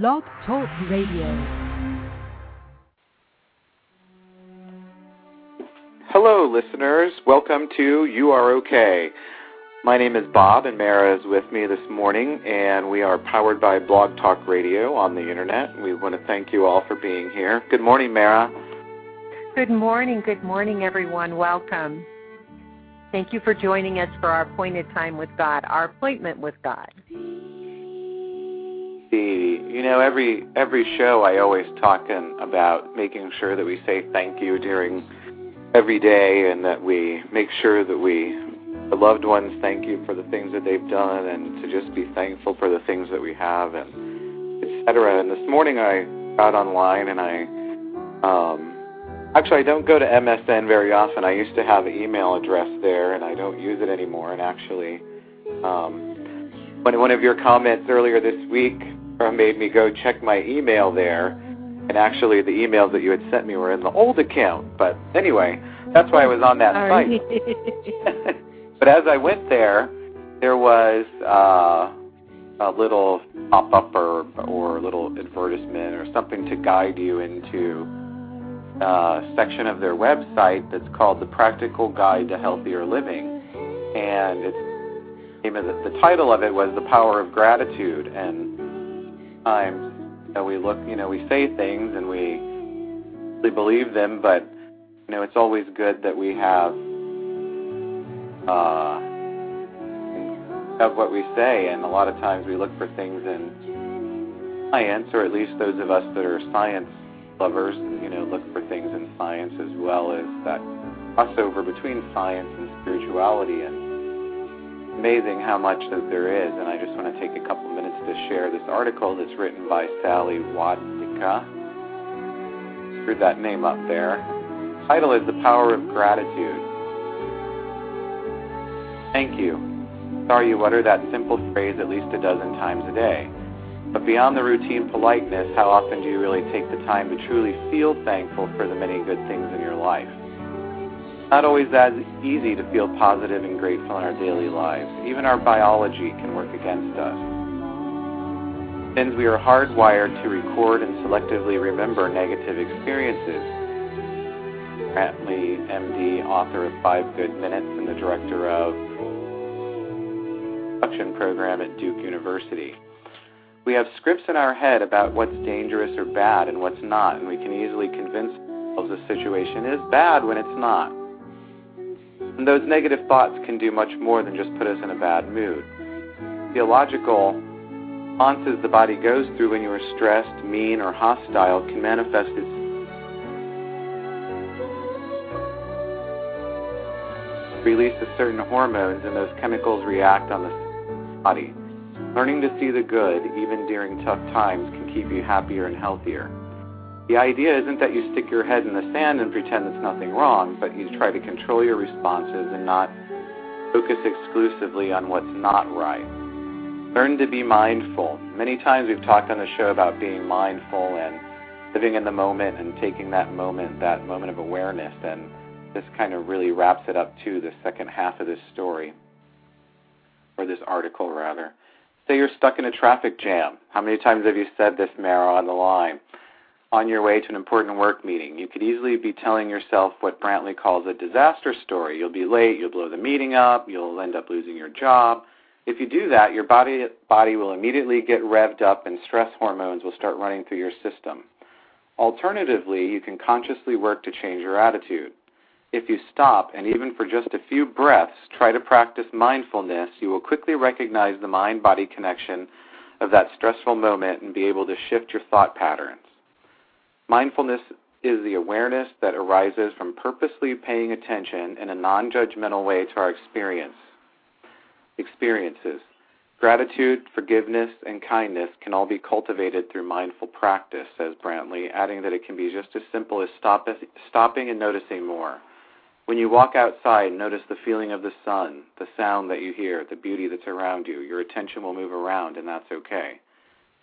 Blog Talk Radio. Hello, listeners. Welcome to You Are Okay. My name is Bob, and Mara is with me this morning, and we are powered by Blog Talk Radio on the internet. We want to thank you all for being here. Good morning, Mara. Good morning. Good morning, everyone. Welcome. Thank you for joining us for our appointed time with God, our appointment with God. The you know every every show I always talking about making sure that we say thank you during every day, and that we make sure that we the loved ones thank you for the things that they've done, and to just be thankful for the things that we have, and etc. And this morning I got online and I um, Actually, I don't go to MSN very often. I used to have an email address there, and I don't use it anymore. And actually, um, one one of your comments earlier this week made me go check my email there, and actually, the emails that you had sent me were in the old account. But anyway, that's why I was on that Sorry. site. but as I went there, there was uh, a little pop-up or or a little advertisement or something to guide you into uh, section of their website that's called the Practical Guide to Healthier Living, and it's name of the, the title of it was the Power of Gratitude. And times know, we look, you know, we say things and we we believe them, but you know, it's always good that we have uh, of what we say, and a lot of times we look for things in science, or at least those of us that are science lovers, you know, look for things in science as well as that crossover between science and spirituality. And amazing how much that there is. And I just want to take a couple minutes to share this article that's written by Sally Wadnica. Screwed that name up there. The title is The Power of Gratitude. Thank you. Sorry you utter that simple phrase at least a dozen times a day. But beyond the routine politeness, how often do you really take the time to truly feel thankful for the many good things in your life? Not always as easy to feel positive and grateful in our daily lives. Even our biology can work against us. Since we are hardwired to record and selectively remember negative experiences. Brantley, MD, author of Five Good Minutes and the director of production program at Duke University. We have scripts in our head about what's dangerous or bad and what's not, and we can easily convince ourselves a situation is bad when it's not. And those negative thoughts can do much more than just put us in a bad mood. Theological responses the body goes through when you are stressed, mean, or hostile can manifest its release of certain hormones, and those chemicals react on the body. Learning to see the good, even during tough times, can keep you happier and healthier. The idea isn't that you stick your head in the sand and pretend there's nothing wrong, but you try to control your responses and not focus exclusively on what's not right. Learn to be mindful. Many times we've talked on the show about being mindful and living in the moment and taking that moment, that moment of awareness, and this kind of really wraps it up to the second half of this story, or this article rather. Say you're stuck in a traffic jam. How many times have you said this, Mara, on the line? On your way to an important work meeting, you could easily be telling yourself what Brantley calls a disaster story. You'll be late, you'll blow the meeting up, you'll end up losing your job. If you do that, your body body will immediately get revved up and stress hormones will start running through your system. Alternatively, you can consciously work to change your attitude. If you stop and even for just a few breaths try to practice mindfulness, you will quickly recognize the mind body connection of that stressful moment and be able to shift your thought patterns. Mindfulness is the awareness that arises from purposely paying attention in a non judgmental way to our experience. Experiences. Gratitude, forgiveness, and kindness can all be cultivated through mindful practice, says Brantley, adding that it can be just as simple as stop, stopping and noticing more. When you walk outside, notice the feeling of the sun, the sound that you hear, the beauty that's around you. Your attention will move around, and that's okay.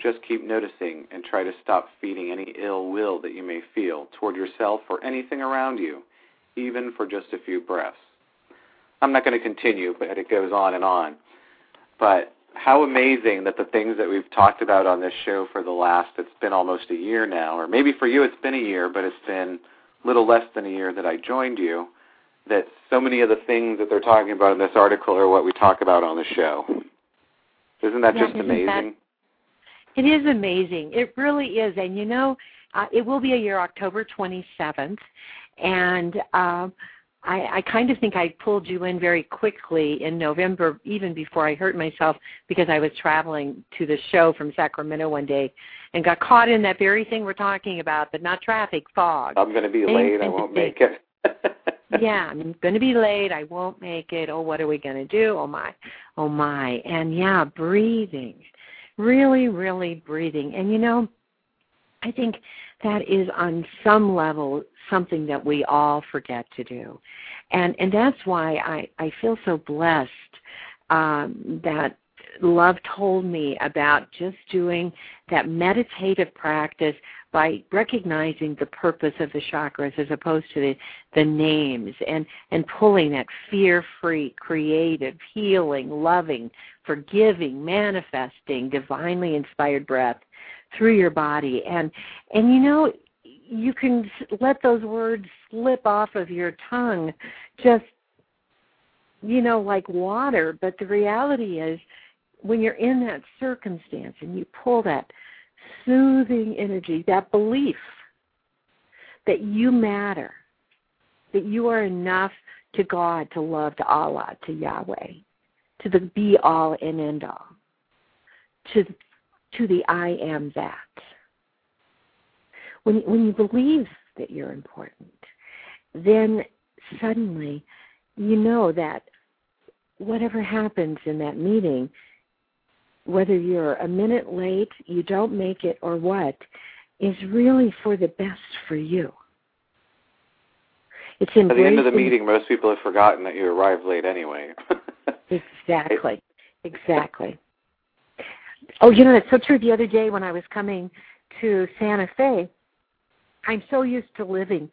Just keep noticing and try to stop feeding any ill will that you may feel toward yourself or anything around you, even for just a few breaths. I'm not going to continue, but it goes on and on. But how amazing that the things that we've talked about on this show for the last it's been almost a year now, or maybe for you it's been a year, but it's been a little less than a year that I joined you. That so many of the things that they're talking about in this article are what we talk about on the show. Isn't that Yeah, just isn't amazing? It is amazing. It really is. And you know, uh, it will be a year October 27th. And um, I, I kind of think I pulled you in very quickly in November, even before I hurt myself, because I was traveling to the show from Sacramento one day and got caught in that very thing we're talking about, but not traffic, fog. I'm going to be late. I won't make it. yeah, I'm going to be late. I won't make it. Oh, what are we going to do? Oh my, oh my. And yeah, breathing, really, really breathing. And you know, I think that is on some level something that we all forget to do, and and that's why I I feel so blessed um, that love told me about just doing that meditative practice by recognizing the purpose of the chakras as opposed to the, the names and, and pulling that fear free, creative, healing, loving, forgiving, manifesting, divinely inspired breath through your body. And and you know, you can let those words slip off of your tongue just you know, like water, but the reality is when you're in that circumstance and you pull that soothing energy, that belief that you matter, that you are enough to God, to love, to Allah, to Yahweh, to the be all and end all, to to the I am that. When when you believe that you're important, then suddenly you know that whatever happens in that meeting, whether you're a minute late, you don't make it, or what, is really for the best for you. It's At the end of the meeting, most people have forgotten that you arrived late anyway. Exactly. Exactly. Oh, you know, that's so true. The other day when I was coming to Santa Fe, I'm so used to living,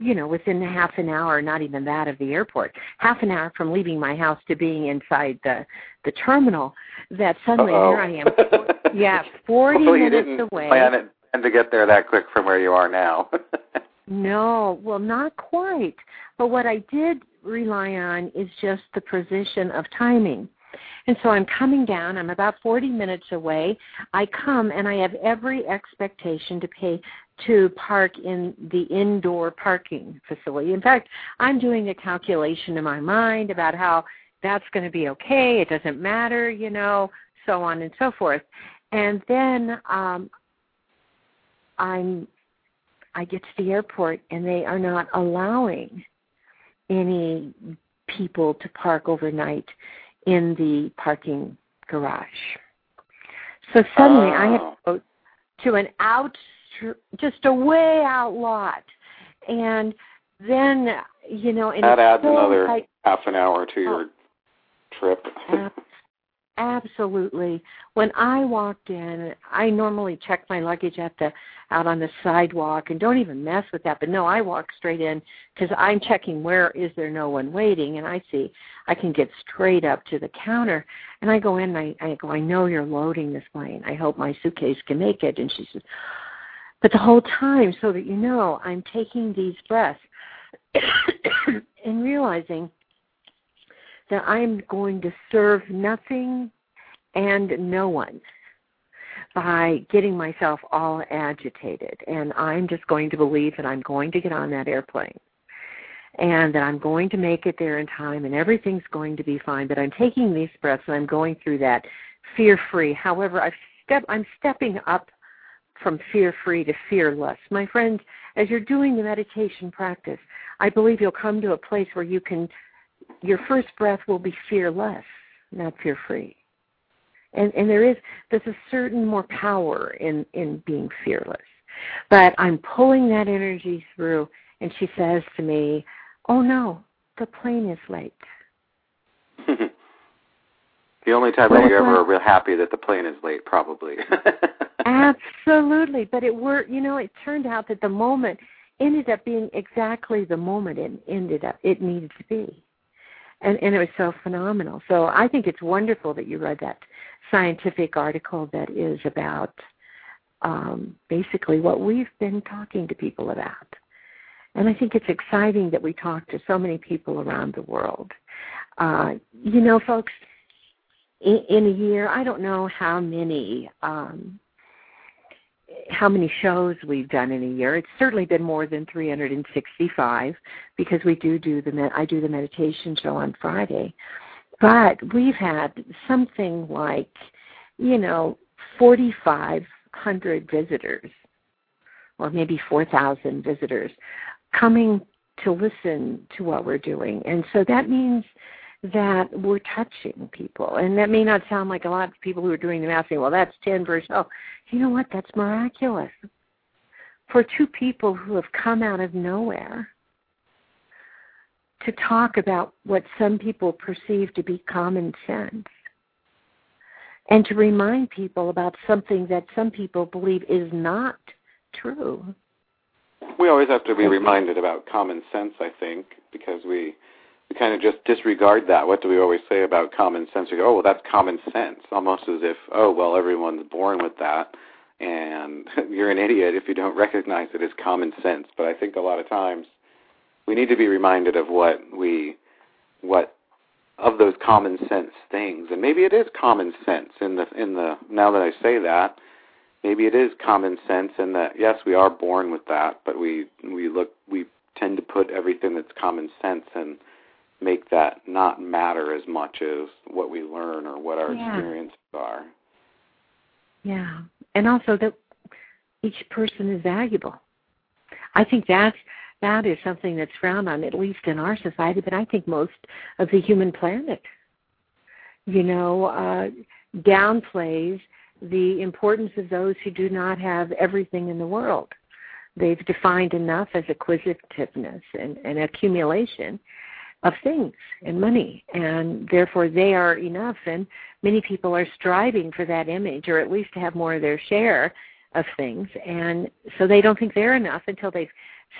you know, within half an hour, not even that of the airport, half an hour from leaving my house to being inside the the terminal, that suddenly Uh-oh. here I am. Yeah, 40 Hopefully you minutes didn't away. plan it and to get there that quick from where you are now. No, well, not quite. But what I did rely on is just the precision of timing. And so I'm coming down. I'm about 40 minutes away. I come and I have every expectation to pay to park in the indoor parking facility. In fact, I'm doing a calculation in my mind about how that's going to be okay. It doesn't matter, you know, so on and so forth. And then um, I'm I get to the airport and they are not allowing any people to park overnight in the parking garage. So suddenly I have to go to an out, just a way out lot, and then you know, and that adds so another like, half an hour to your oh. trip. Ab- Absolutely. When I walked in, I normally check my luggage at the out on the sidewalk and don't even mess with that. But no, I walk straight in because I'm checking where is there no one waiting, and I see I can get straight up to the counter. And I go in and I, I go, I know you're loading this plane. I hope my suitcase can make it. And she says, but the whole time, so that you know, I'm taking these breaths and realizing that I'm going to serve nothing and no one by getting myself all agitated. And I'm just going to believe that I'm going to get on that airplane and that I'm going to make it there in time and everything's going to be fine. But I'm taking these breaths and I'm going through that fear free. However, I've step, I'm stepping up from fear free to fearless. My friends, as you're doing the meditation practice, I believe you'll come to a place where you can your first breath will be fearless, not fear free. And and there is there's a certain more power in in being fearless. But I'm pulling that energy through and she says to me, "Oh no, the plane is late." the only time Well, that you're ever like- real happy that the plane is late, probably. Absolutely, but it were you know it turned out that the moment ended up being exactly the moment it ended up it needed to be, and and it was so phenomenal. So I think it's wonderful that you read that scientific article that is about um, basically what we've been talking to people about. And I think it's exciting that we talk to so many people around the world. Uh, you know, folks, in, in, a year, I don't know how many um, how many shows we've done in a year. It's certainly been more than 365 because we do do the I do the meditation show on Friday. But we've had something like, you know, 4,500 visitors or maybe 4,000 visitors coming to listen to what we're doing. And so that means that we're touching people. And that may not sound like a lot of people who are doing the math saying, well, that's 10 versus, oh, you know what? That's miraculous. For two people who have come out of nowhere to talk about what some people perceive to be common sense and to remind people about something that some people believe is not true. We always have to be reminded about common sense, I think, because we we kind of just disregard that. What do we always say about common sense? We go, oh, well, that's common sense, almost as if, oh, well, everyone's born with that, and you're an idiot if you don't recognize it as common sense. But I think a lot of times we need to be reminded of what we, what of those common sense things, and maybe it is common sense in the in the. Now that I say that, maybe it is common sense in that yes, we are born with that, but we we look we tend to put everything that's common sense and make that not matter as much as what we learn or what our yeah. experiences are. Yeah. And also that each person is valuable. I think that's that is something that's frowned on, at least in our society, but I think most of the human planet, you know, uh, downplays the importance of those who do not have everything in the world. They've defined enough as acquisitiveness and, and accumulation of things and money and therefore they are enough and many people are striving for that image or at least to have more of their share of things and so they don't think they're enough until they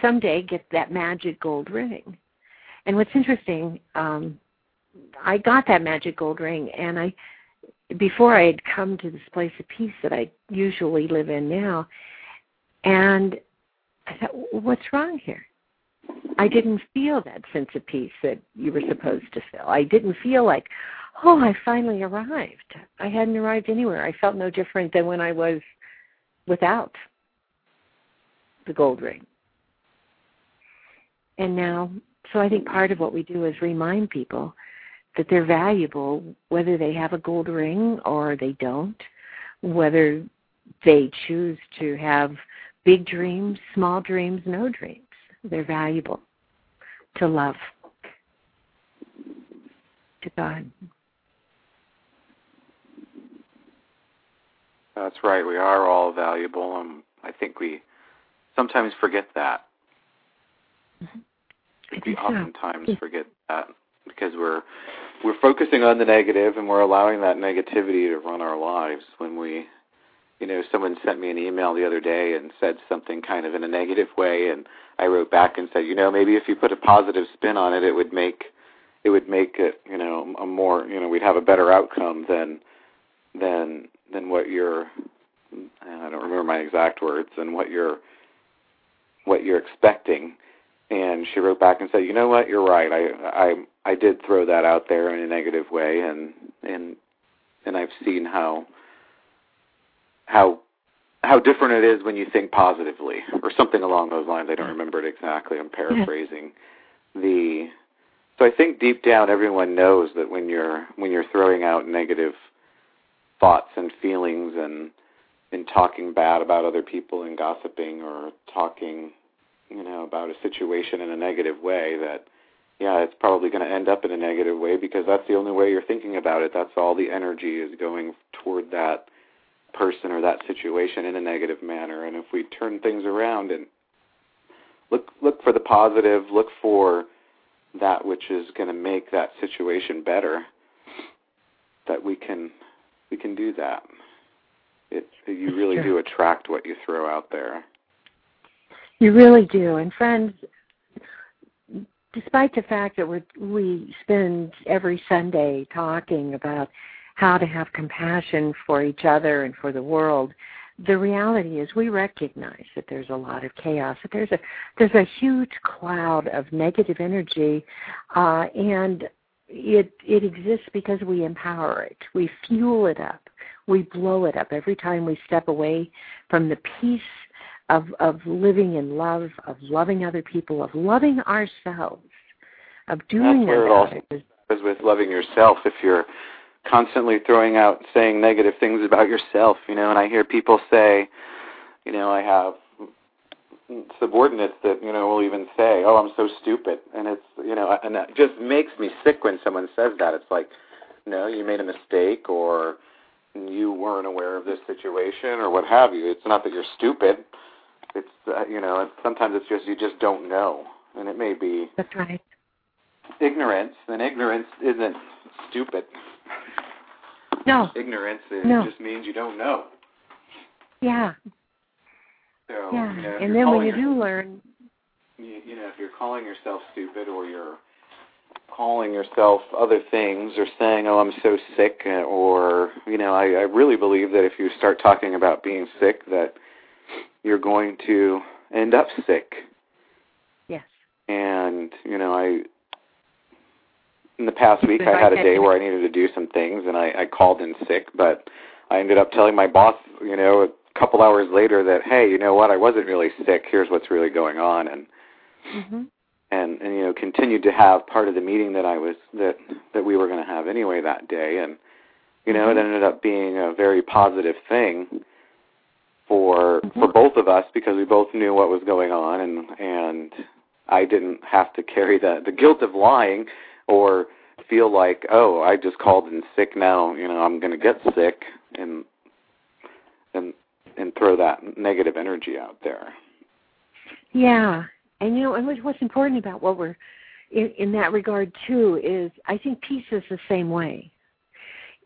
someday get that magic gold ring. And what's interesting um i got that magic gold ring and i before i had come to this place of peace that i usually live in now and i thought what's wrong here I didn't feel that sense of peace that you were supposed to feel. I didn't feel like, oh, I finally arrived. I hadn't arrived anywhere. I felt no different than when I was without the gold ring. And now, so I think part of what we do is remind people that they're valuable whether they have a gold ring or they don't, whether they choose to have big dreams, small dreams, no dreams. They're valuable to love, to God. That's right. We are all valuable, and I think we sometimes forget that. Mm-hmm. we oftentimes so. forget that because we're we're focusing on the negative and we're allowing that negativity to run our lives when we you know someone sent me an email the other day and said something kind of in a negative way and I wrote back and said, you know, maybe if you put a positive spin on it, it would make it would make it, you know, a more, you know, we'd have a better outcome than than than what you're. I don't remember my exact words than what you're what you're expecting. And she wrote back and said, you know what, you're right. I I I did throw that out there in a negative way, and and and I've seen how how how different it is when you think positively or something along those lines. I don't remember it exactly. I'm paraphrasing. Yeah. The so I think deep down everyone knows that when you're when you're throwing out negative thoughts and feelings and and talking bad about other people and gossiping or talking, you know, about a situation in a negative way that yeah, it's probably going to end up in a negative way because that's the only way you're thinking about it. That's all the energy is going toward that person or that situation in a negative manner. And if we turn things around and look look for the positive, look for that which is going to make that situation better, that we can we can do that. It you really do attract what you throw out there. You really do. And friends, despite the fact that we we spend every Sunday talking about how to have compassion for each other and for the world, the reality is we recognize that there's a lot of chaos that there's a there's a huge cloud of negative energy uh, and it it exists because we empower it. We fuel it up. We blow it up every time we step away from the peace of of living in love of loving other people of loving ourselves of doing That's where it also is with loving yourself if you're constantly throwing out saying negative things about yourself, you know, and I hear people say, you know, I have subordinates that, you know, will even say, "Oh, I'm so stupid." And it's, you know, and that just makes me sick when someone says that. It's like, no, you made a mistake or you weren't aware of this situation or what have you. It's not that you're stupid. It's uh, you know, sometimes it's just you just don't know. And it may be That's right. ignorance, and ignorance isn't stupid. No. Ignorance is, no. just means you don't know. Yeah. So, yeah. You know, and then when you do learn. You, you know, if you're calling yourself stupid or you're calling yourself other things or saying, oh, I'm so sick, or, you know, I, I really believe that if you start talking about being sick, that you're going to end up sick. Yes. And, you know, I in the past week I had a day where I needed to do some things and I, I called in sick, but I ended up telling my boss, you know, a couple hours later that, hey, you know what, I wasn't really sick. Here's what's really going on, and mm-hmm. and and you know continued to have part of the meeting that I was that that we were going to have anyway that day, and you know mm-hmm. it ended up being a very positive thing for mm-hmm. for both of us because we both knew what was going on and and I didn't have to carry the the guilt of lying or feel like, oh, I just called in sick now, you know, I'm going to get sick and and and throw that negative energy out there. Yeah. And you know, and what's important about what we're in, in that regard too is I think peace is the same way.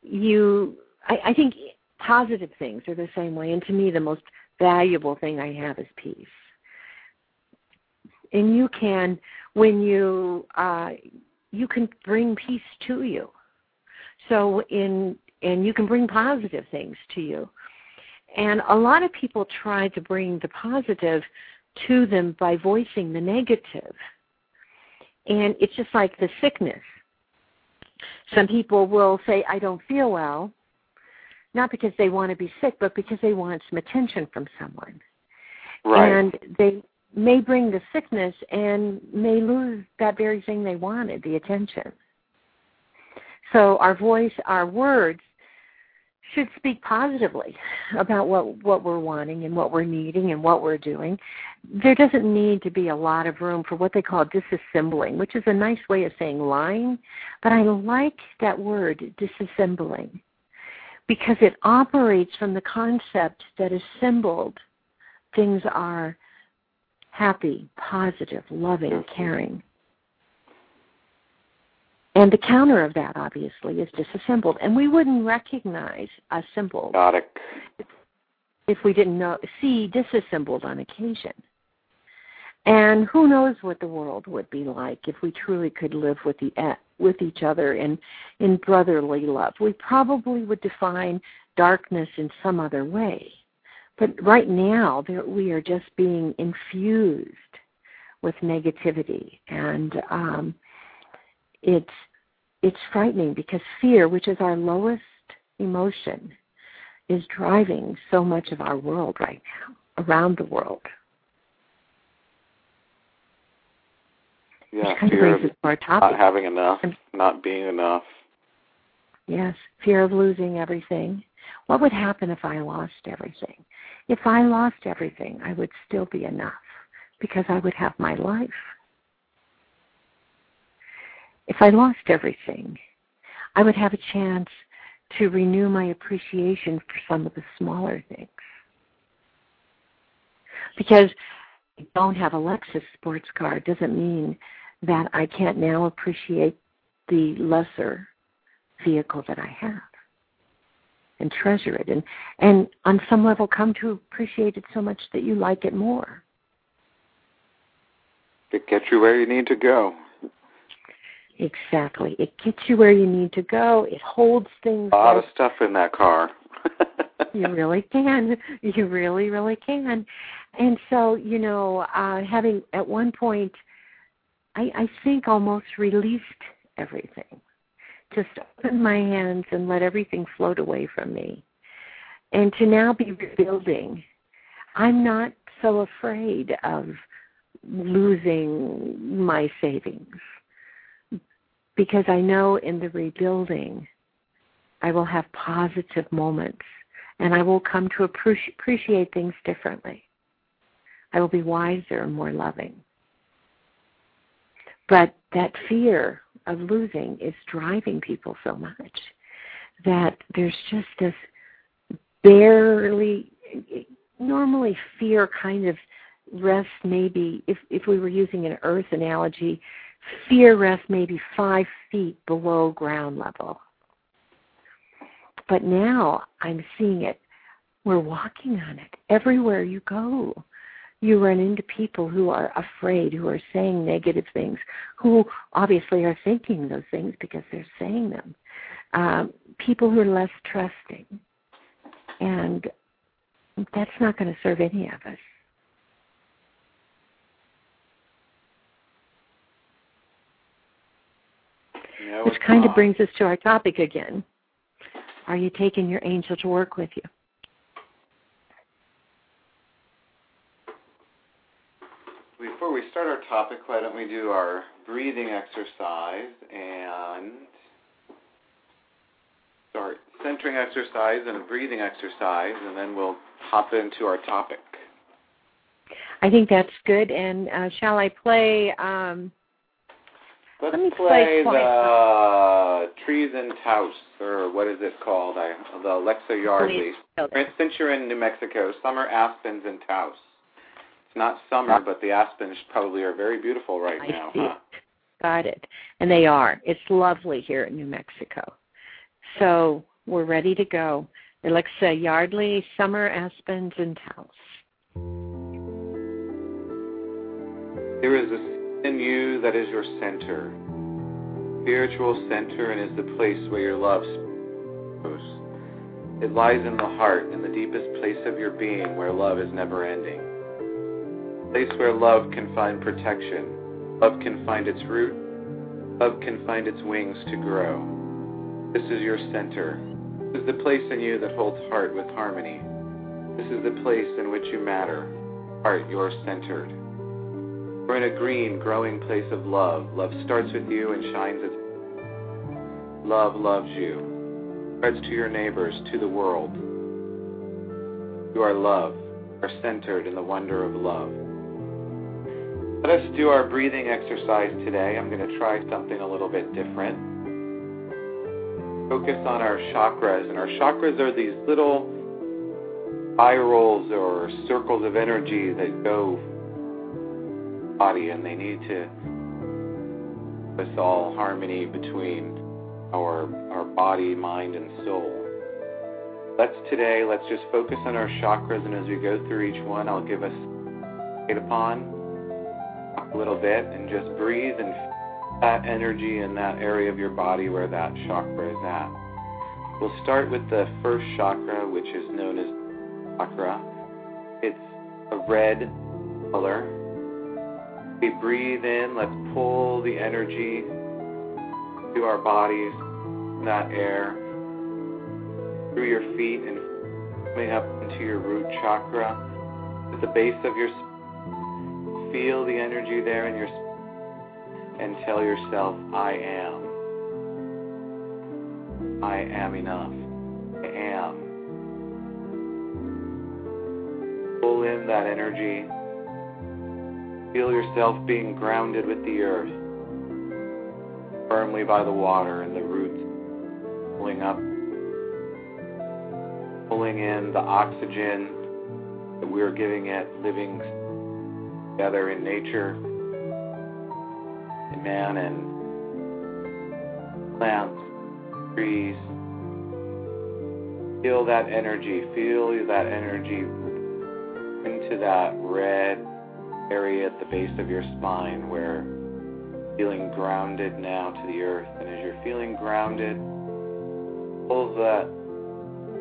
You I, I think positive things are the same way and to me the most valuable thing I have is peace. And you can when you uh you can bring peace to you. So in and you can bring positive things to you. And a lot of people try to bring the positive to them by voicing the negative. And it's just like the sickness. Some people will say, I don't feel well, not because they want to be sick, but because they want some attention from someone. Right. And they may bring the sickness and may lose that very thing they wanted, the attention. So our voice, our words should speak positively about what what we're wanting and what we're needing and what we're doing. There doesn't need to be a lot of room for what they call disassembling, which is a nice way of saying lying, but I like that word disassembling because it operates from the concept that assembled things are happy, positive, loving, caring. And the counter of that, obviously, is disassembled. And we wouldn't recognize a assembled if we didn't know, see disassembled on occasion. And who knows what the world would be like if we truly could live with the with each other in in brotherly love. We probably would define darkness in some other way. But right now, we are just being infused with negativity, and um, it's it's frightening because fear, which is our lowest emotion, is driving so much of our world right now, around the world. Yeah, fear of not having enough, not being enough. Yes, fear of losing everything. What would happen if I lost everything? If I lost everything, I would still be enough because I would have my life. If I lost everything, I would have a chance to renew my appreciation for some of the smaller things. Because I don't have a Lexus sports car doesn't mean that I can't now appreciate the lesser vehicle that I have and treasure it and and on some level come to appreciate it so much that you like it more. It gets you where you need to go. Exactly. It gets you where you need to go. It holds things. A lot of stuff in that car. you really can. You really, really can. And so, you know, uh, having at one point, I, I think almost released everything. Just open my hands and let everything float away from me. And to now be rebuilding, I'm not so afraid of losing my savings because I know in the rebuilding I will have positive moments and I will come to appreciate things differently. I will be wiser and more loving. But that fear of losing is driving people so much that there's just this barely normally fear kind of rests maybe if if we were using an earth analogy fear rests maybe five feet below ground level. But now i'm seeing it. We're walking on it everywhere you go you run into people who are afraid who are saying negative things who obviously are thinking those things because they're saying them um, people who are less trusting and that's not going to serve any of us. Which kind of brings us to our topic again. Are you taking your angel to work with you? Before we start our topic, why don't we do our breathing exercise and start centering exercise and a breathing exercise, and then we'll hop into our topic. I think that's good. And uh, shall I play? Um, Let's let me play, play the Trees in Taos, or what is it called? I, the Alexa Yardley. Please. Since you're in New Mexico, summer aspens in Taos. It's not summer, but the aspens probably are very beautiful right I now. See huh? it. Got it. And they are. It's lovely here in New Mexico. So we're ready to go. Alexa Yardley, Summer Aspens and Taos. There is a in you that is your center, spiritual center, and is the place where your love goes. It lies in the heart, in the deepest place of your being, where love is never ending. Place where love can find protection, love can find its root, love can find its wings to grow. This is your center. This is the place in you that holds heart with harmony. This is the place in which you matter. Heart, you're centered. We're in a green, growing place of love. Love starts with you and shines its love loves you. Spreads to your neighbors, to the world. You are love, are centered in the wonder of love. Let us do our breathing exercise today. I'm going to try something a little bit different. Focus on our chakras, and our chakras are these little spirals or circles of energy that go body and they need to us all harmony between our our body, mind and soul. Let's today let's just focus on our chakras and as we go through each one I'll give us upon a little bit and just breathe and that energy in that area of your body where that chakra is at. We'll start with the first chakra, which is known as chakra. It's a red color we breathe in, let's pull the energy to our bodies, that air, through your feet and up into your root chakra. At the base of your feel the energy there in your and tell yourself, I am. I am enough. I am. Pull in that energy Feel yourself being grounded with the earth, firmly by the water and the roots pulling up, pulling in the oxygen that we're giving it, living together in nature, in man and plants, trees. Feel that energy, feel that energy into that red area at the base of your spine where feeling grounded now to the earth. And as you're feeling grounded, pull that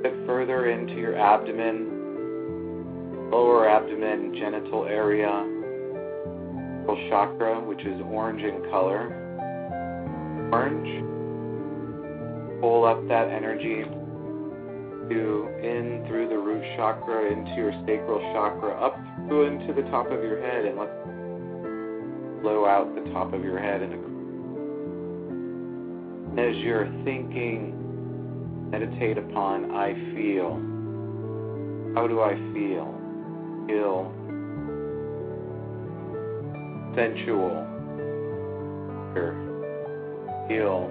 bit further into your abdomen, lower abdomen, genital area, chakra, which is orange in color. Orange. Pull up that energy to in through the root chakra into your sacral chakra, up through into the top of your head, and let blow out the top of your head. And as you're thinking, meditate upon I feel. How do I feel? Feel sensual. Feel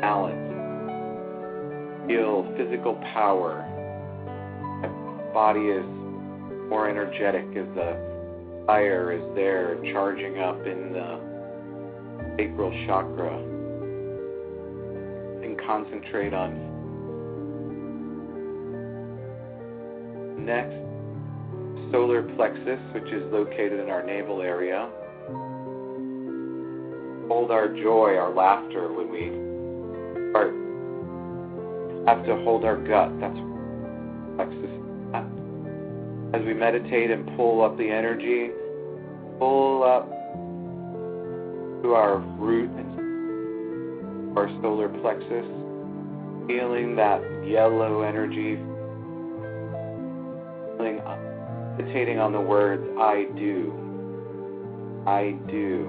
balance. Feel physical power. Body is more energetic as the fire is there charging up in the sacral chakra. And concentrate on next solar plexus, which is located in our navel area. Hold our joy, our laughter when we start. Have to hold our gut. That's plexus. As we meditate and pull up the energy, pull up to our root and our solar plexus, feeling that yellow energy meditating on the words I do, I do,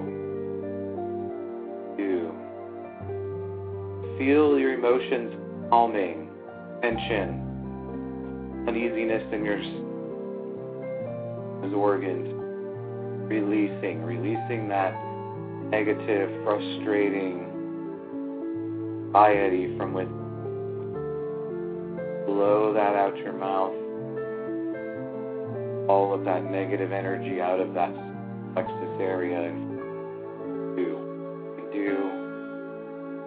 do. Feel your emotions calming, tension, uneasiness in your organs, releasing, releasing that negative, frustrating anxiety from within. Blow that out your mouth all of that negative energy out of that plexus area and do, do,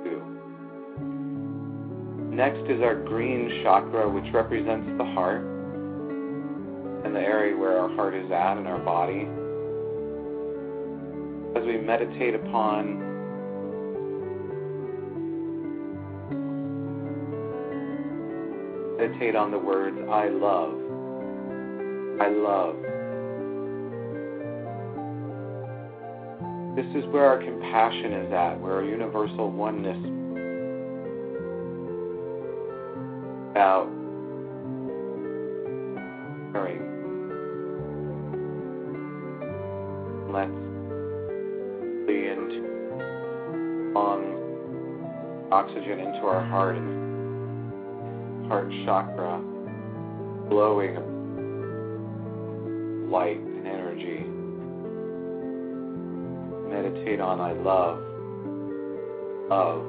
do. Next is our green chakra, which represents the heart and the area where our heart is at in our body. As we meditate upon meditate on the words I love I love. This is where our compassion is at, where our universal oneness about caring. Let's be into lungs, oxygen into our heart and heart chakra, blowing energy. Meditate on I love. Love.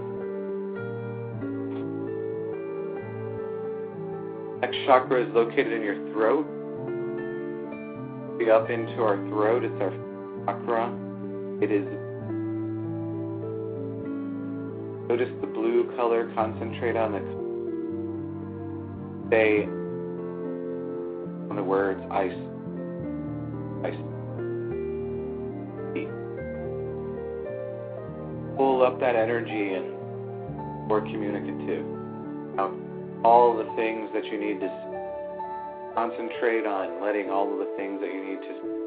Next chakra is located in your throat. Be up into our throat. It's our chakra. It is Notice the blue color, concentrate on it. Say on the words I up that energy and more communicative. All the things that you need to concentrate on, letting all of the things that you need to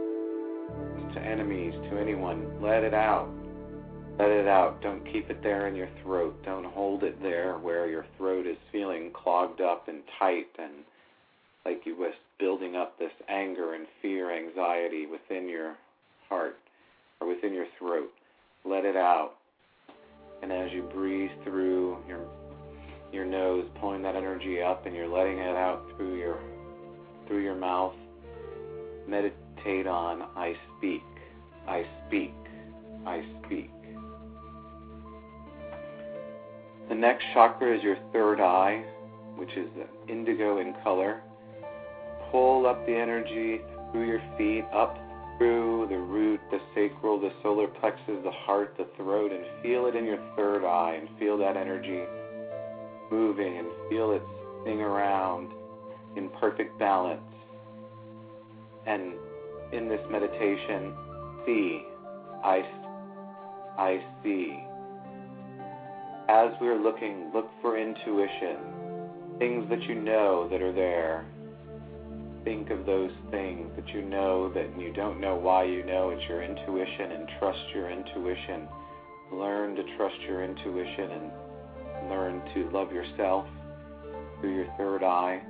to enemies, to anyone, let it out. Let it out. Don't keep it there in your throat. Don't hold it there where your throat is feeling clogged up and tight and like you was building up this anger and fear, anxiety within your heart or within your throat. Let it out. And as you breathe through your your nose, pulling that energy up and you're letting it out through your through your mouth, meditate on I speak. I speak. I speak. The next chakra is your third eye, which is indigo in color pull up the energy through your feet, up through the root, the sacral, the solar plexus, the heart, the throat, and feel it in your third eye and feel that energy moving and feel it spinning around in perfect balance. And in this meditation, see, I I see. As we're looking, look for intuition, things that you know that are there. Think of those things that you know that you don't know why you know. It's your intuition and trust your intuition. Learn to trust your intuition and learn to love yourself through your third eye.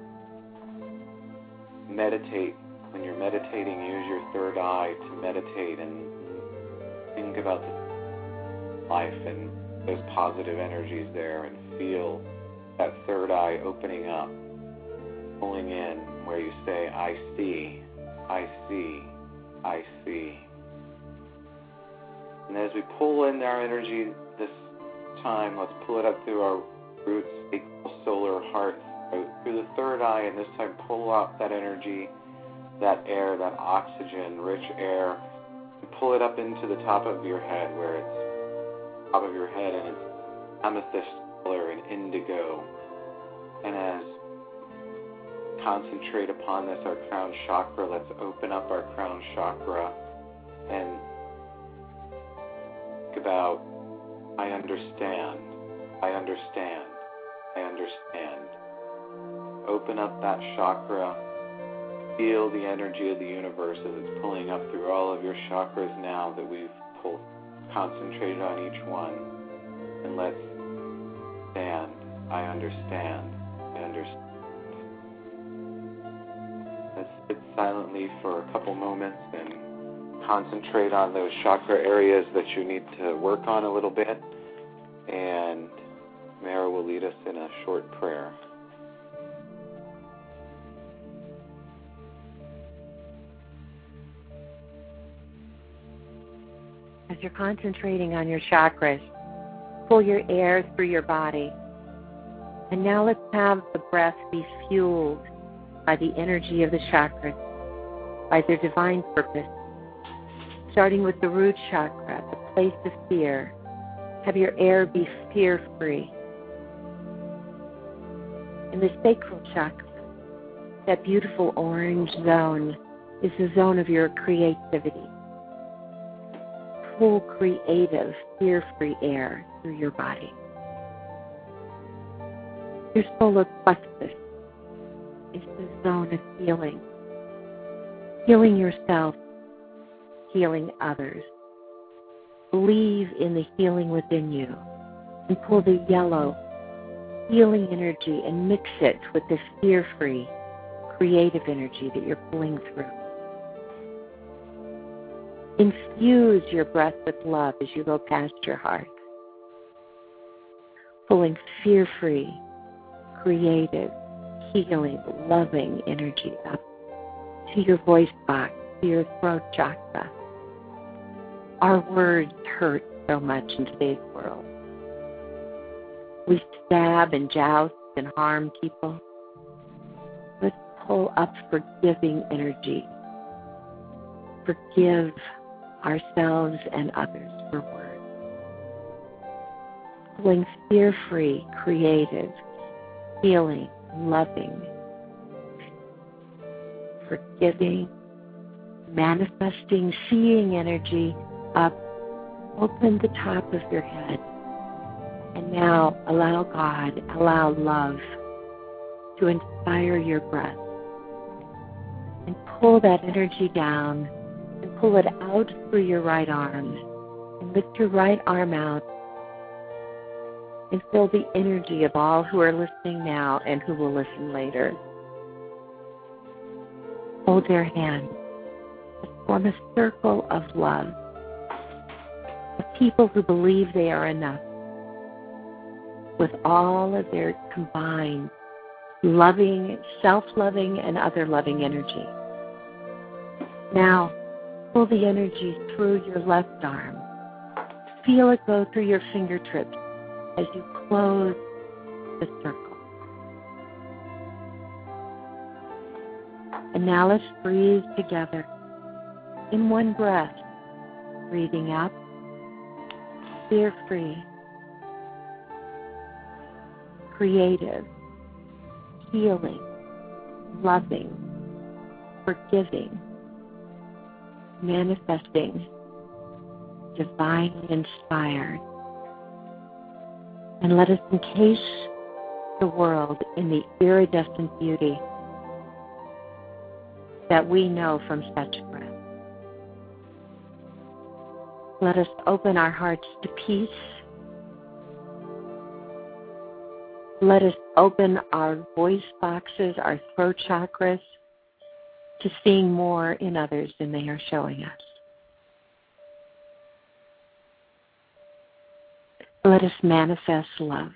Meditate. When you're meditating, use your third eye to meditate and think about life and those positive energies there and feel that third eye opening up, pulling in where you say, I see, I see, I see. And as we pull in our energy this time, let's pull it up through our roots, solar heart, through the third eye, and this time pull out that energy, that air, that oxygen, rich air, and pull it up into the top of your head where it's top of your head and it's amethyst color and indigo. And as concentrate upon this, our crown chakra, let's open up our crown chakra and think about I understand, I understand, I understand. Open up that chakra. Feel the energy of the universe as it's pulling up through all of your chakras now that we've pulled, concentrated on each one. And let's stand. I understand. I understand. Silently for a couple moments and concentrate on those chakra areas that you need to work on a little bit. And Mara will lead us in a short prayer. As you're concentrating on your chakras, pull your air through your body. And now let's have the breath be fueled by the energy of the chakras, by their divine purpose. Starting with the root chakra, the place of fear, have your air be fear free. In the sacral chakra, that beautiful orange zone is the zone of your creativity. Full creative, fear free air through your body. Your solar plexus is the zone of healing. Healing yourself, healing others. Believe in the healing within you and pull the yellow healing energy and mix it with this fear free, creative energy that you're pulling through. Infuse your breath with love as you go past your heart, pulling fear free, creative, healing, loving energy up to your voice box, to your throat chakra. Our words hurt so much in today's world. We stab and joust and harm people. Let's pull up forgiving energy. Forgive ourselves and others for words. Pulling fear free, creative, healing, loving, forgiving, manifesting, seeing energy up. Open the top of your head. And now allow God, allow love to inspire your breath. And pull that energy down and pull it out through your right arm. And lift your right arm out and feel the energy of all who are listening now and who will listen later. Hold their hand. Form a circle of love of people who believe they are enough with all of their combined loving, self loving, and other loving energy. Now, pull the energy through your left arm. Feel it go through your fingertips as you close the circle. And now let's breathe together in one breath, breathing up, fear free, creative, healing, loving, forgiving, manifesting, divinely inspired. And let us encase the world in the iridescent beauty that we know from such breath. Let us open our hearts to peace. Let us open our voice boxes, our throat chakras, to seeing more in others than they are showing us. Let us manifest love.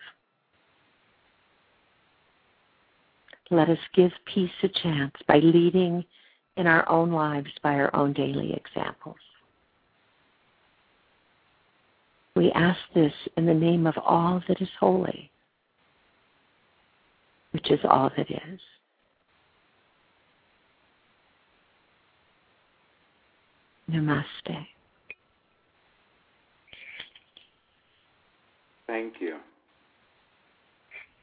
Let us give peace a chance by leading in our own lives by our own daily examples. We ask this in the name of all that is holy, which is all that is. Namaste. Thank you.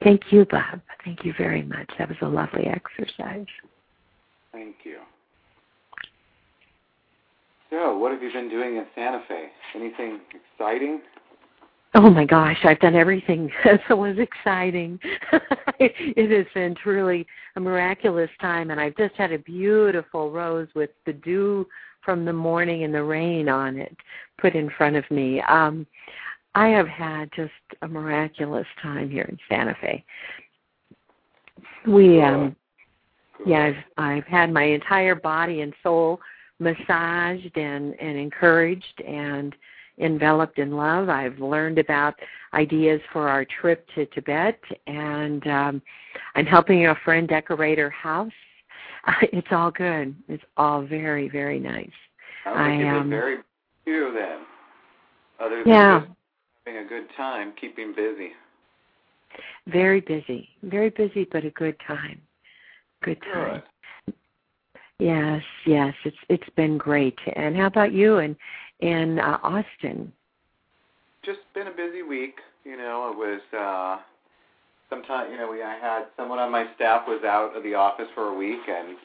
Thank you, Bob. Thank you very much. That was a lovely exercise. Thank you. So, what have you been doing in Santa Fe? Anything exciting? Oh my gosh, I've done everything that was exciting. it has been truly a miraculous time, and I've just had a beautiful rose with the dew from the morning and the rain on it put in front of me. Um, I have had just a miraculous time here in Santa Fe. We, um, yeah, I've I've had my entire body and soul massaged and and encouraged and enveloped in love. I've learned about ideas for our trip to Tibet, and um, I'm helping a friend decorate her house. it's all good. It's all very, very nice. I um, very few then. Other than yeah. having a good time, keeping busy. Very busy, very busy, but a good time. Good time. Good. Yes, yes, it's it's been great. And how about you and in uh, Austin? Just been a busy week. You know, it was uh sometime you know, we I had someone on my staff was out of the office for a week and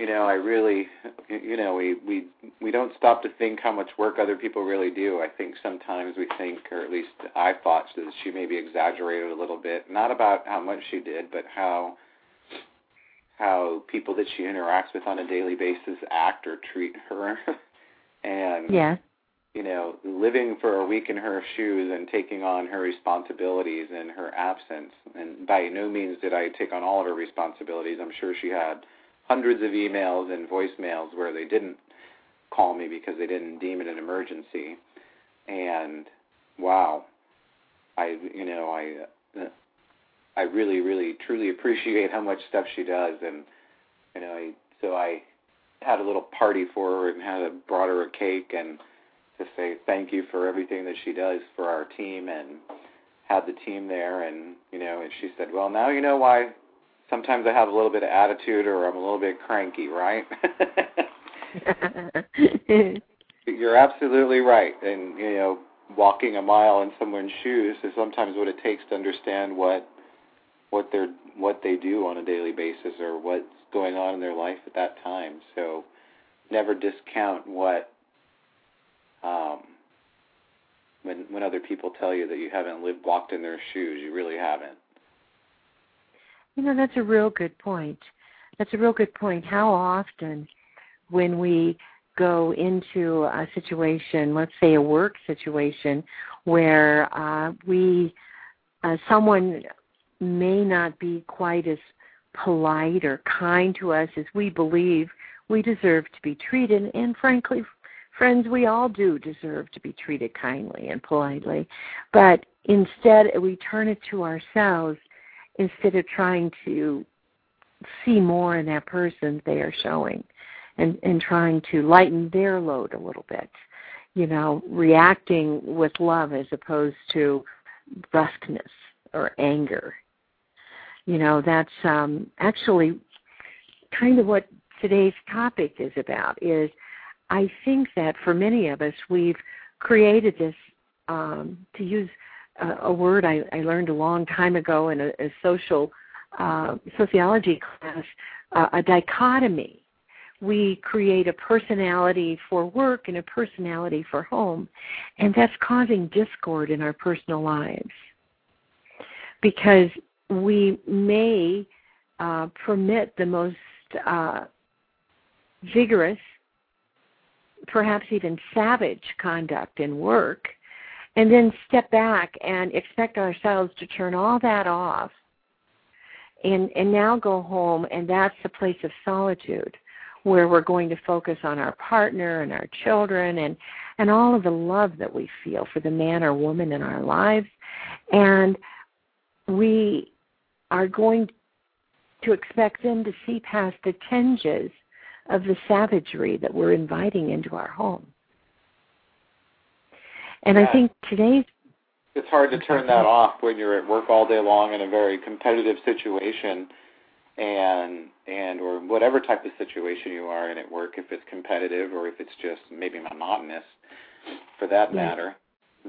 you know, I really you know, we we we don't stop to think how much work other people really do. I think sometimes we think or at least I thought that she maybe exaggerated a little bit, not about how much she did, but how how people that she interacts with on a daily basis act or treat her. and yeah. you know, living for a week in her shoes and taking on her responsibilities in her absence. And by no means did I take on all of her responsibilities. I'm sure she had hundreds of emails and voicemails where they didn't call me because they didn't deem it an emergency. And wow, I you know I uh, I really really truly appreciate how much stuff she does, and you know I so I had a little party for her and had a brought her a cake and to say thank you for everything that she does for our team and had the team there and you know and she said well now you know why sometimes I have a little bit of attitude or I'm a little bit cranky right? You're absolutely right. And you know walking a mile in someone's shoes is sometimes what it takes to understand what what they're what they do on a daily basis or what's going on in their life at that time. So never discount what um when when other people tell you that you haven't lived walked in their shoes, you really haven't. You know, that's a real good point. That's a real good point. How often when we go into a situation, let's say a work situation, where uh, we uh, someone may not be quite as polite or kind to us as we believe we deserve to be treated. And frankly, friends, we all do deserve to be treated kindly and politely. But instead, we turn it to ourselves instead of trying to see more in that person they are showing and, and trying to lighten their load a little bit. You know, reacting with love as opposed to brusqueness or anger you know that's um, actually kind of what today's topic is about is i think that for many of us we've created this um, to use a, a word I, I learned a long time ago in a, a social uh, sociology class uh, a dichotomy. We create a personality for work and a personality for home, and that's causing discord in our personal lives. Because we may uh, permit the most uh, vigorous, perhaps even savage conduct in work, and then step back and expect ourselves to turn all that off and and now go home and that's the place of solitude where we're going to focus on our partner and our children and and all of the love that we feel for the man or woman in our lives. And we are going to expect them to see past the tinges of the savagery that we're inviting into our home. And yeah. I think today's it's hard to turn that off when you're at work all day long in a very competitive situation and and or whatever type of situation you are in at work if it's competitive or if it's just maybe monotonous for that matter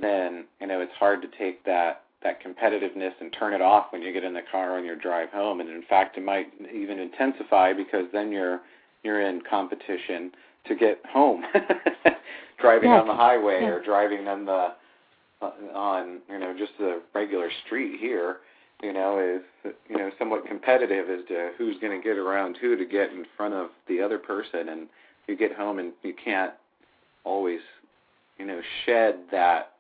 then you know it's hard to take that that competitiveness and turn it off when you get in the car on your drive home and in fact it might even intensify because then you're you're in competition to get home driving yes. on the highway yes. or driving on the on you know just the regular street here you know is you know somewhat competitive as to who's going to get around who to get in front of the other person and you get home and you can't always you know shed that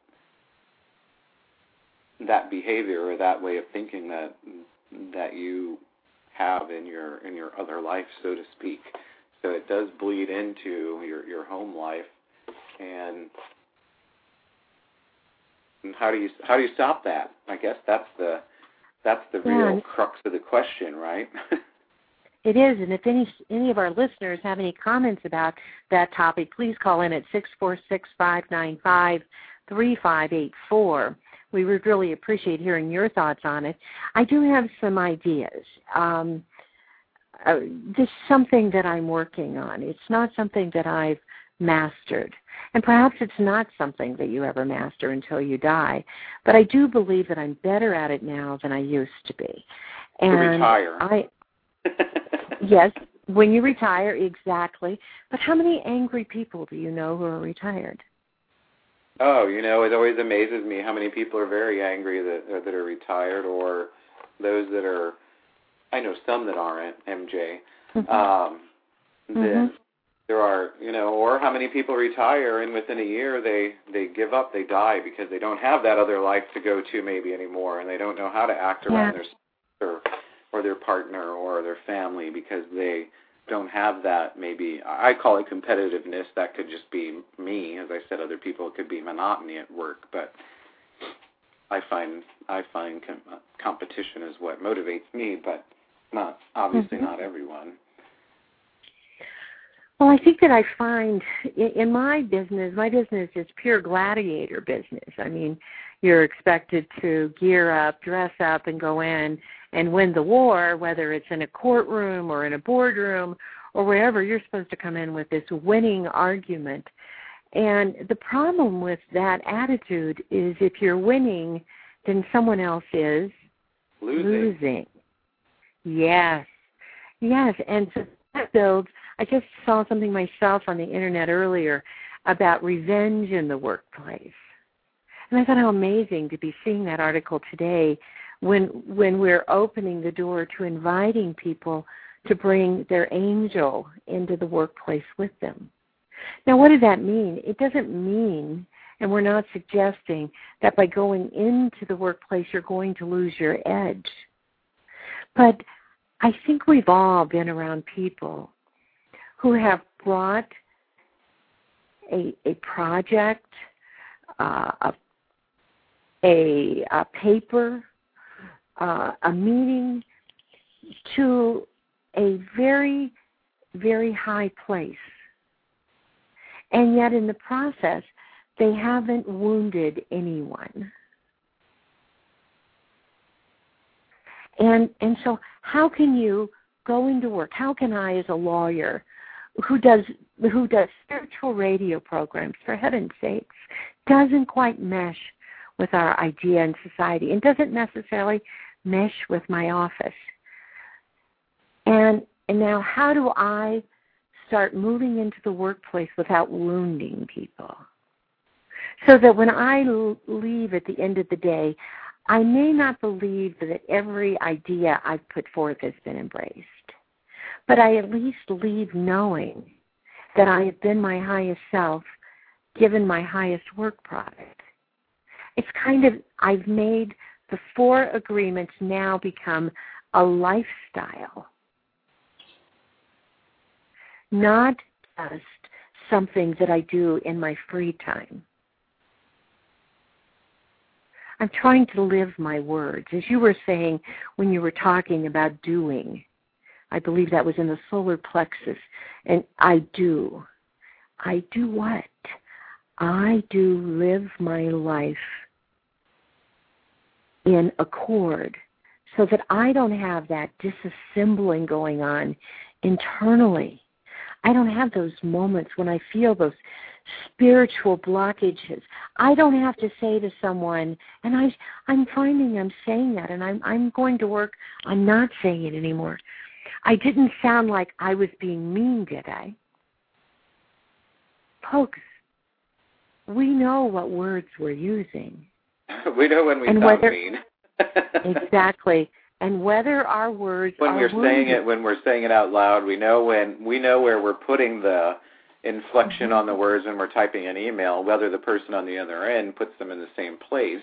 that behavior or that way of thinking that that you have in your in your other life, so to speak. So it does bleed into your your home life, and, and how do you how do you stop that? I guess that's the that's the yeah. real crux of the question, right? It is, and if any any of our listeners have any comments about that topic, please call in at six four six five nine five three five eight four we would really appreciate hearing your thoughts on it. I do have some ideas. Um, uh, is something that I'm working on. It's not something that I've mastered. And perhaps it's not something that you ever master until you die. But I do believe that I'm better at it now than I used to be. And to retire. I Yes, when you retire, exactly. But how many angry people do you know who are retired? Oh, you know, it always amazes me how many people are very angry that that are retired, or those that are. I know some that aren't MJ. Mm-hmm. Um, mm-hmm. There are, you know, or how many people retire and within a year they they give up, they die because they don't have that other life to go to maybe anymore, and they don't know how to act around yeah. their or or their partner or their family because they don't have that maybe I call it competitiveness. That could just be me, as I said. Other people it could be monotony at work, but I find I find com- competition is what motivates me, but not obviously mm-hmm. not everyone. Well, I think that I find in my business, my business is pure gladiator business. I mean, you're expected to gear up, dress up, and go in and win the war, whether it's in a courtroom or in a boardroom or wherever, you're supposed to come in with this winning argument. And the problem with that attitude is if you're winning, then someone else is losing. losing. Yes. Yes. And so that builds, I just saw something myself on the internet earlier about revenge in the workplace. And I thought how amazing to be seeing that article today when when we're opening the door to inviting people to bring their angel into the workplace with them. Now, what does that mean? It doesn't mean, and we're not suggesting, that by going into the workplace you're going to lose your edge. But I think we've all been around people who have brought a, a project, uh, a, a, a paper, uh, a meeting to a very, very high place. And yet, in the process, they haven't wounded anyone. And and so how can you go into work? How can I as a lawyer who does who does spiritual radio programs for heaven's sakes doesn't quite mesh with our idea in society and doesn't necessarily mesh with my office. And and now how do I start moving into the workplace without wounding people. So that when I leave at the end of the day, I may not believe that every idea I've put forth has been embraced, but I at least leave knowing that I have been my highest self, given my highest work product. It's kind of, I've made the four agreements now become a lifestyle, not just something that I do in my free time. I'm trying to live my words. As you were saying when you were talking about doing, I believe that was in the solar plexus, and I do. I do what? I do live my life in accord so that I don't have that disassembling going on internally. I don't have those moments when I feel those spiritual blockages. I don't have to say to someone, and I, I'm finding I'm saying that, and I'm, I'm going to work on not saying it anymore. I didn't sound like I was being mean, did I? Folks, we know what words we're using. we know when we and sound whether, mean. exactly. And whether our words when we're saying it when we're saying it out loud, we know when we know where we're putting the inflection on the words when we're typing an email, whether the person on the other end puts them in the same place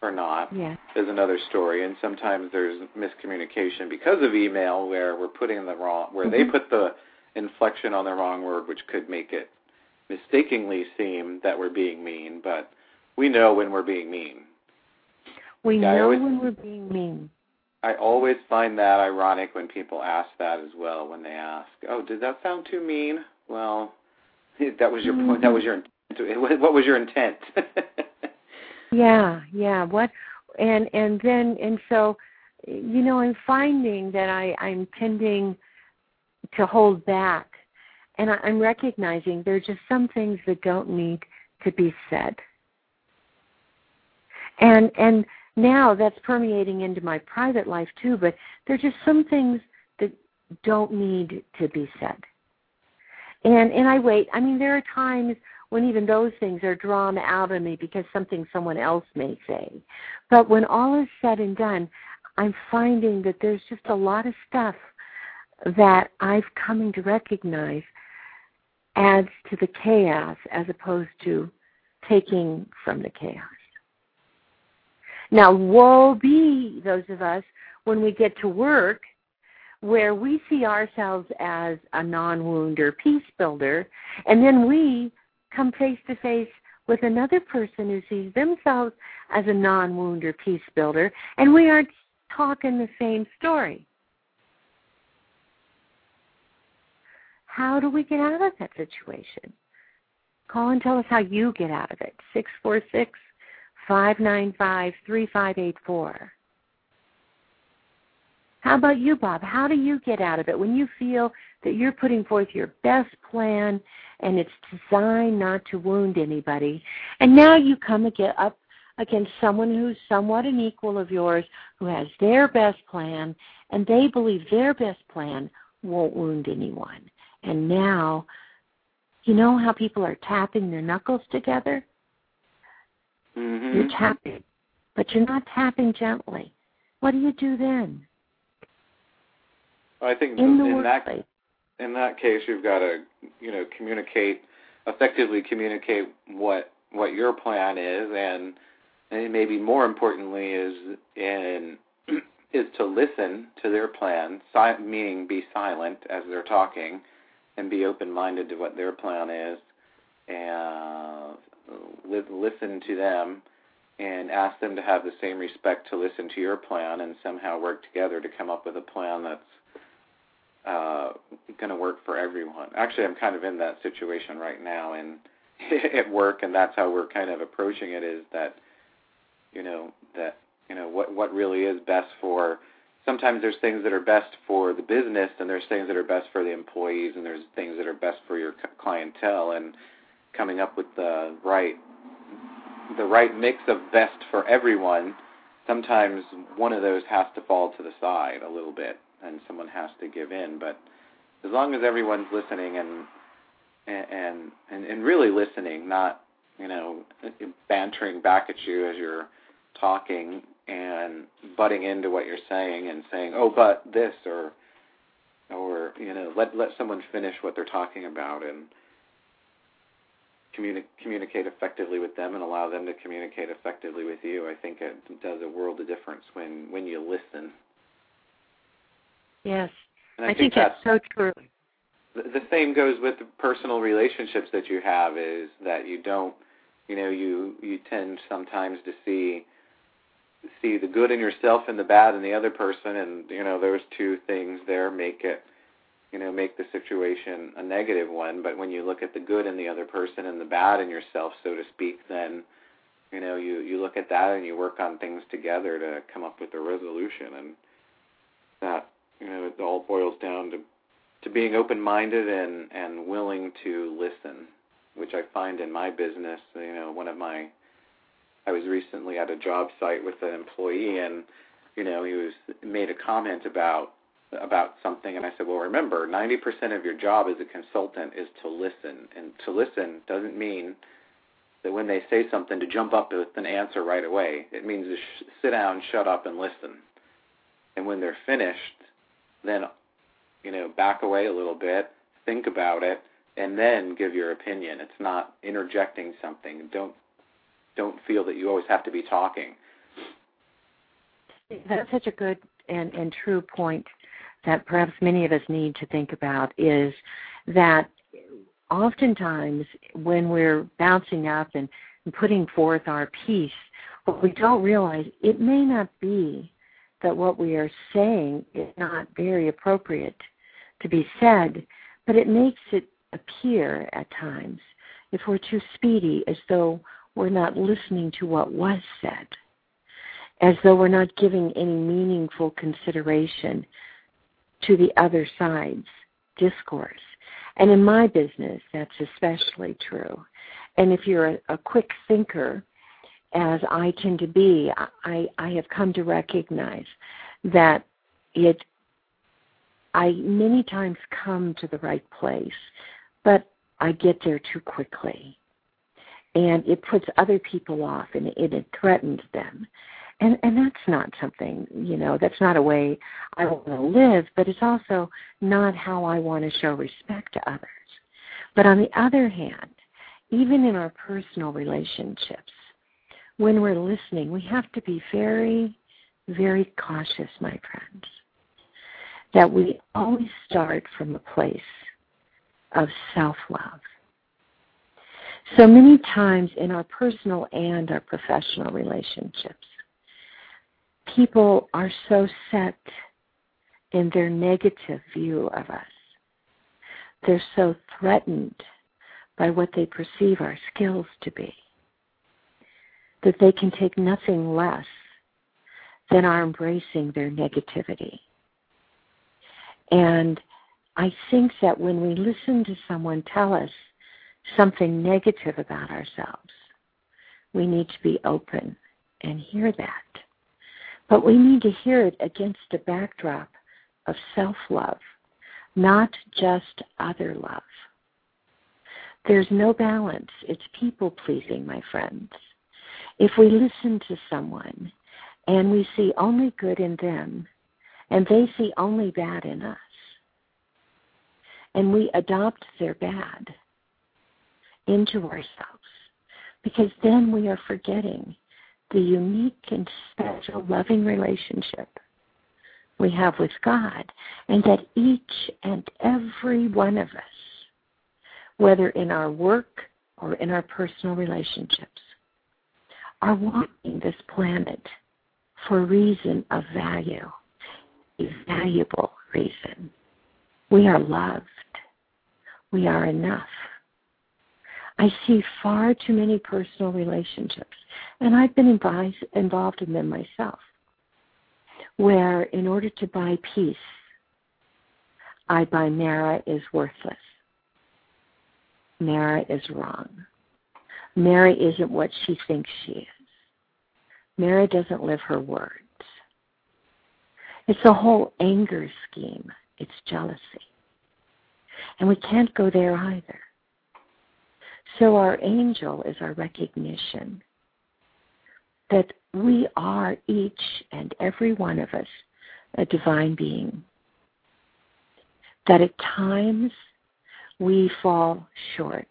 or not is another story. And sometimes there's miscommunication because of email where we're putting the wrong where mm-hmm. they put the inflection on the wrong word, which could make it mistakenly seem that we're being mean, but we know when we're being mean. We yeah, know always, when we're being mean. I always find that ironic when people ask that as well. When they ask, "Oh, did that sound too mean?" Well, that was your point. That was your mm-hmm. intent. what was your intent? yeah, yeah. What and and then and so you know I'm finding that I I'm tending to hold back, and I, I'm recognizing there are just some things that don't need to be said. And and now that's permeating into my private life too. But there are just some things that don't need to be said and and I wait. I mean, there are times when even those things are drawn out of me because something someone else may say. But when all is said and done, I'm finding that there's just a lot of stuff that I've coming to recognize adds to the chaos as opposed to taking from the chaos. Now, woe be those of us when we get to work where we see ourselves as a non wounder peace builder, and then we come face to face with another person who sees themselves as a non wounder peace builder, and we aren't talking the same story. How do we get out of that situation? Call and tell us how you get out of it. Six four six five nine five three five eight four. How about you, Bob? How do you get out of it when you feel that you're putting forth your best plan and it's designed not to wound anybody, and now you come up against someone who's somewhat an equal of yours who has their best plan and they believe their best plan won't wound anyone. And now, you know how people are tapping their knuckles together? Mm-hmm. You're tapping, but you're not tapping gently. What do you do then? I think in, in that in that case, you've got to you know communicate effectively communicate what what your plan is, and and maybe more importantly is in is to listen to their plan, si- meaning be silent as they're talking, and be open-minded to what their plan is, and listen to them, and ask them to have the same respect to listen to your plan, and somehow work together to come up with a plan that's uh, going to work for everyone. Actually, I'm kind of in that situation right now, and at work, and that's how we're kind of approaching it. Is that you know that you know what what really is best for. Sometimes there's things that are best for the business, and there's things that are best for the employees, and there's things that are best for your clientele, and coming up with the right the right mix of best for everyone. Sometimes one of those has to fall to the side a little bit and someone has to give in. But as long as everyone's listening and and and and really listening, not you know bantering back at you as you're talking and butting into what you're saying and saying, "Oh, but this," or or you know, let let someone finish what they're talking about and communi- communicate effectively with them and allow them to communicate effectively with you. I think it does a world of difference when when you listen. Yes, and I, I think, think that's so true. The, the same goes with the personal relationships that you have. Is that you don't, you know, you you tend sometimes to see see the good in yourself and the bad in the other person, and you know those two things there make it you know make the situation a negative one but when you look at the good in the other person and the bad in yourself so to speak then you know you you look at that and you work on things together to come up with a resolution. And that you know it all boils down to to being open minded and and willing to listen which i find in my business you know one of my i was recently at a job site with an employee and you know he was made a comment about about something and I said, "Well, remember, 90% of your job as a consultant is to listen. And to listen doesn't mean that when they say something to jump up with an answer right away. It means to sh- sit down, shut up and listen. And when they're finished, then you know, back away a little bit, think about it, and then give your opinion. It's not interjecting something. Don't don't feel that you always have to be talking. That's such a good and, and true point that perhaps many of us need to think about is that oftentimes when we're bouncing up and, putting forth our piece, what we don't realize, it may not be that what we are saying is not very appropriate to be said, but it makes it appear at times, if we're too speedy, as though we're not listening to what was said, as though we're not giving any meaningful consideration to the other side's discourse. And in my business, that's especially true. And if you're a, a quick thinker, as I tend to be, I, I have come to recognize that it I many times come to the right place, but I get there too quickly. And it puts other people off and it, it threatens them and and that's not something you know that's not a way i want to live but it's also not how i want to show respect to others. But on the other hand even in our personal relationships when we're listening we have to be very very cautious my friends that we always start from a place of self love so many times in our personal and our professional relationships people are so set in their negative view of us. They're so threatened by what they perceive our skills to be that they can take nothing less than our embracing their negativity. And I think that when we listen to someone tell us something negative about ourselves, we need to be open and hear that but we need to hear it against a backdrop of self love, not just other love. There's no balance. It's people pleasing, my friends. If we listen to someone and we see only good in them and they see only bad in us, and we adopt their bad into ourselves, because then we are forgetting the unique and special loving relationship we have with God, and that each and every one of us, whether in our work or in our personal relationships, are walking this planet for a reason of value, a valuable reason. We are loved. We are enough. I see far too many personal relationships, and I've been involved in them myself, where in order to buy peace, I buy Mara is worthless. Mara is wrong. Mara isn't what she thinks she is. Mara doesn't live her words. It's a whole anger scheme. It's jealousy. And we can't go there either. So our angel is our recognition that we are each and every one of us a divine being. That at times we fall short.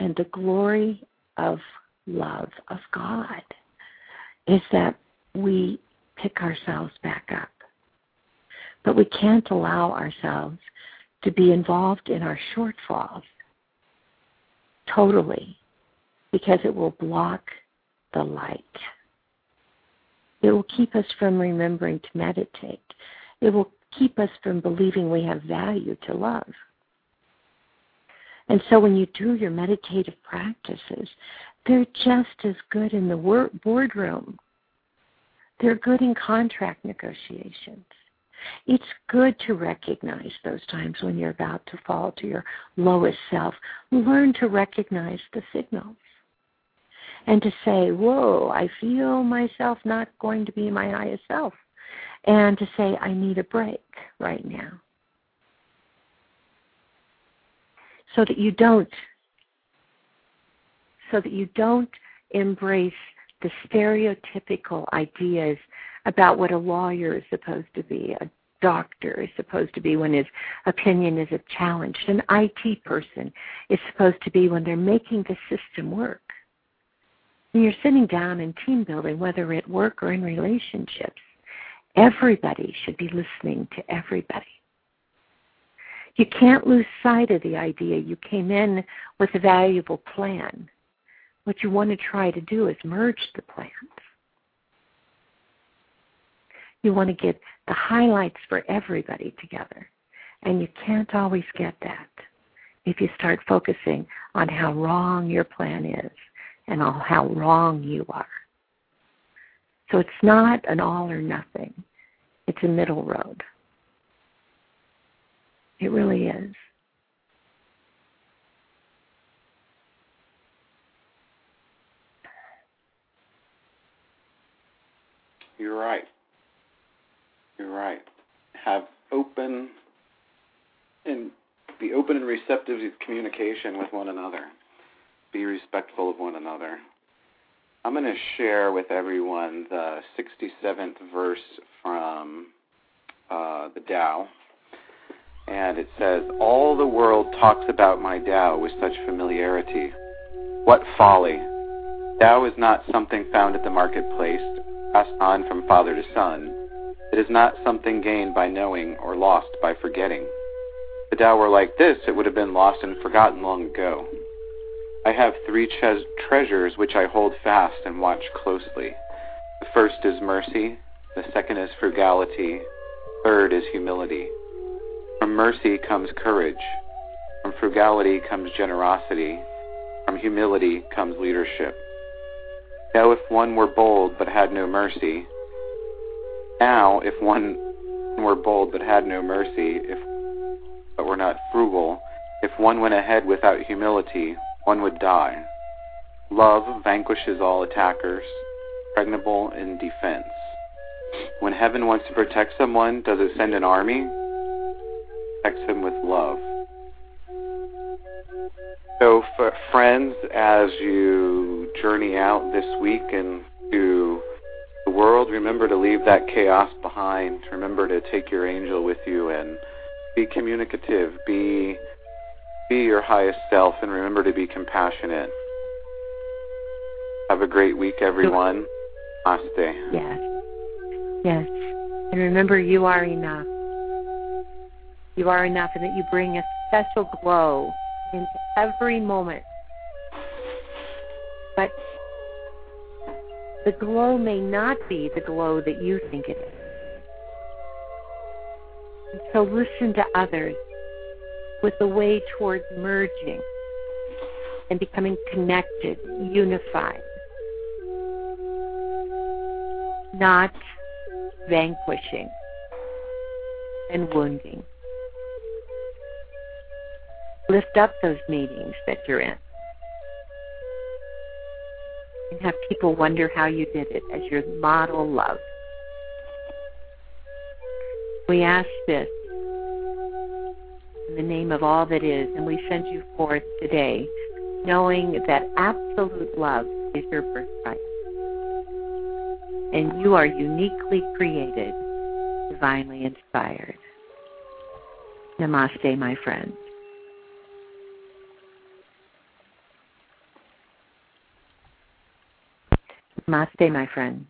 And the glory of love of God is that we pick ourselves back up. But we can't allow ourselves to be involved in our shortfalls totally because it will block the light. It will keep us from remembering to meditate. It will keep us from believing we have value to love. And so when you do your meditative practices, they're just as good in the boardroom. They're good in contract negotiations. It's good to recognize those times when you're about to fall to your lowest self. Learn to recognize the signals and to say, Whoa, I feel myself not going to be my highest self. And to say, I need a break right now. So that you don't so that you don't embrace the stereotypical ideas about what a lawyer is supposed to be, a doctor is supposed to be when his opinion is challenged, an IT person is supposed to be when they're making the system work. When you're sitting down in team building, whether at work or in relationships, everybody should be listening to everybody. You can't lose sight of the idea you came in with a valuable plan what you want to try to do is merge the plans. You want to get the highlights for everybody together. And you can't always get that if you start focusing on how wrong your plan is and how wrong you are. So it's not an all or nothing. It's a middle road. It really is. You're right. You're right. Have open and be open and receptive to communication with one another. Be respectful of one another. I'm going to share with everyone the 67th verse from uh, the Tao. And it says, All the world talks about my Tao with such familiarity. What folly! Tao is not something found at the marketplace passed on from father to son. It is not something gained by knowing or lost by forgetting. If the Tao were like this, it would have been lost and forgotten long ago. I have three tre- treasures which I hold fast and watch closely. The first is mercy, the second is frugality, third is humility. From mercy comes courage. From frugality comes generosity. From humility comes leadership. Now, if one were bold but had no mercy, now, if one were bold but had no mercy, if but were not frugal, if one went ahead without humility, one would die. Love vanquishes all attackers, pregnable in defense. When heaven wants to protect someone, does it send an army? Protects him with love. So, friends, as you journey out this week into the world, remember to leave that chaos behind. Remember to take your angel with you and be communicative. Be be your highest self, and remember to be compassionate. Have a great week, everyone. Namaste. Yes. Yes. And remember, you are enough. You are enough, and that you bring a special glow in every moment. The glow may not be the glow that you think it is. So listen to others with the way towards merging and becoming connected, unified, not vanquishing and wounding lift up those meetings that you're in. And have people wonder how you did it as your model love. We ask this in the name of all that is, and we send you forth today, knowing that absolute love is your birthright. And you are uniquely created, divinely inspired. Namaste, my friends. Namaste, my friend.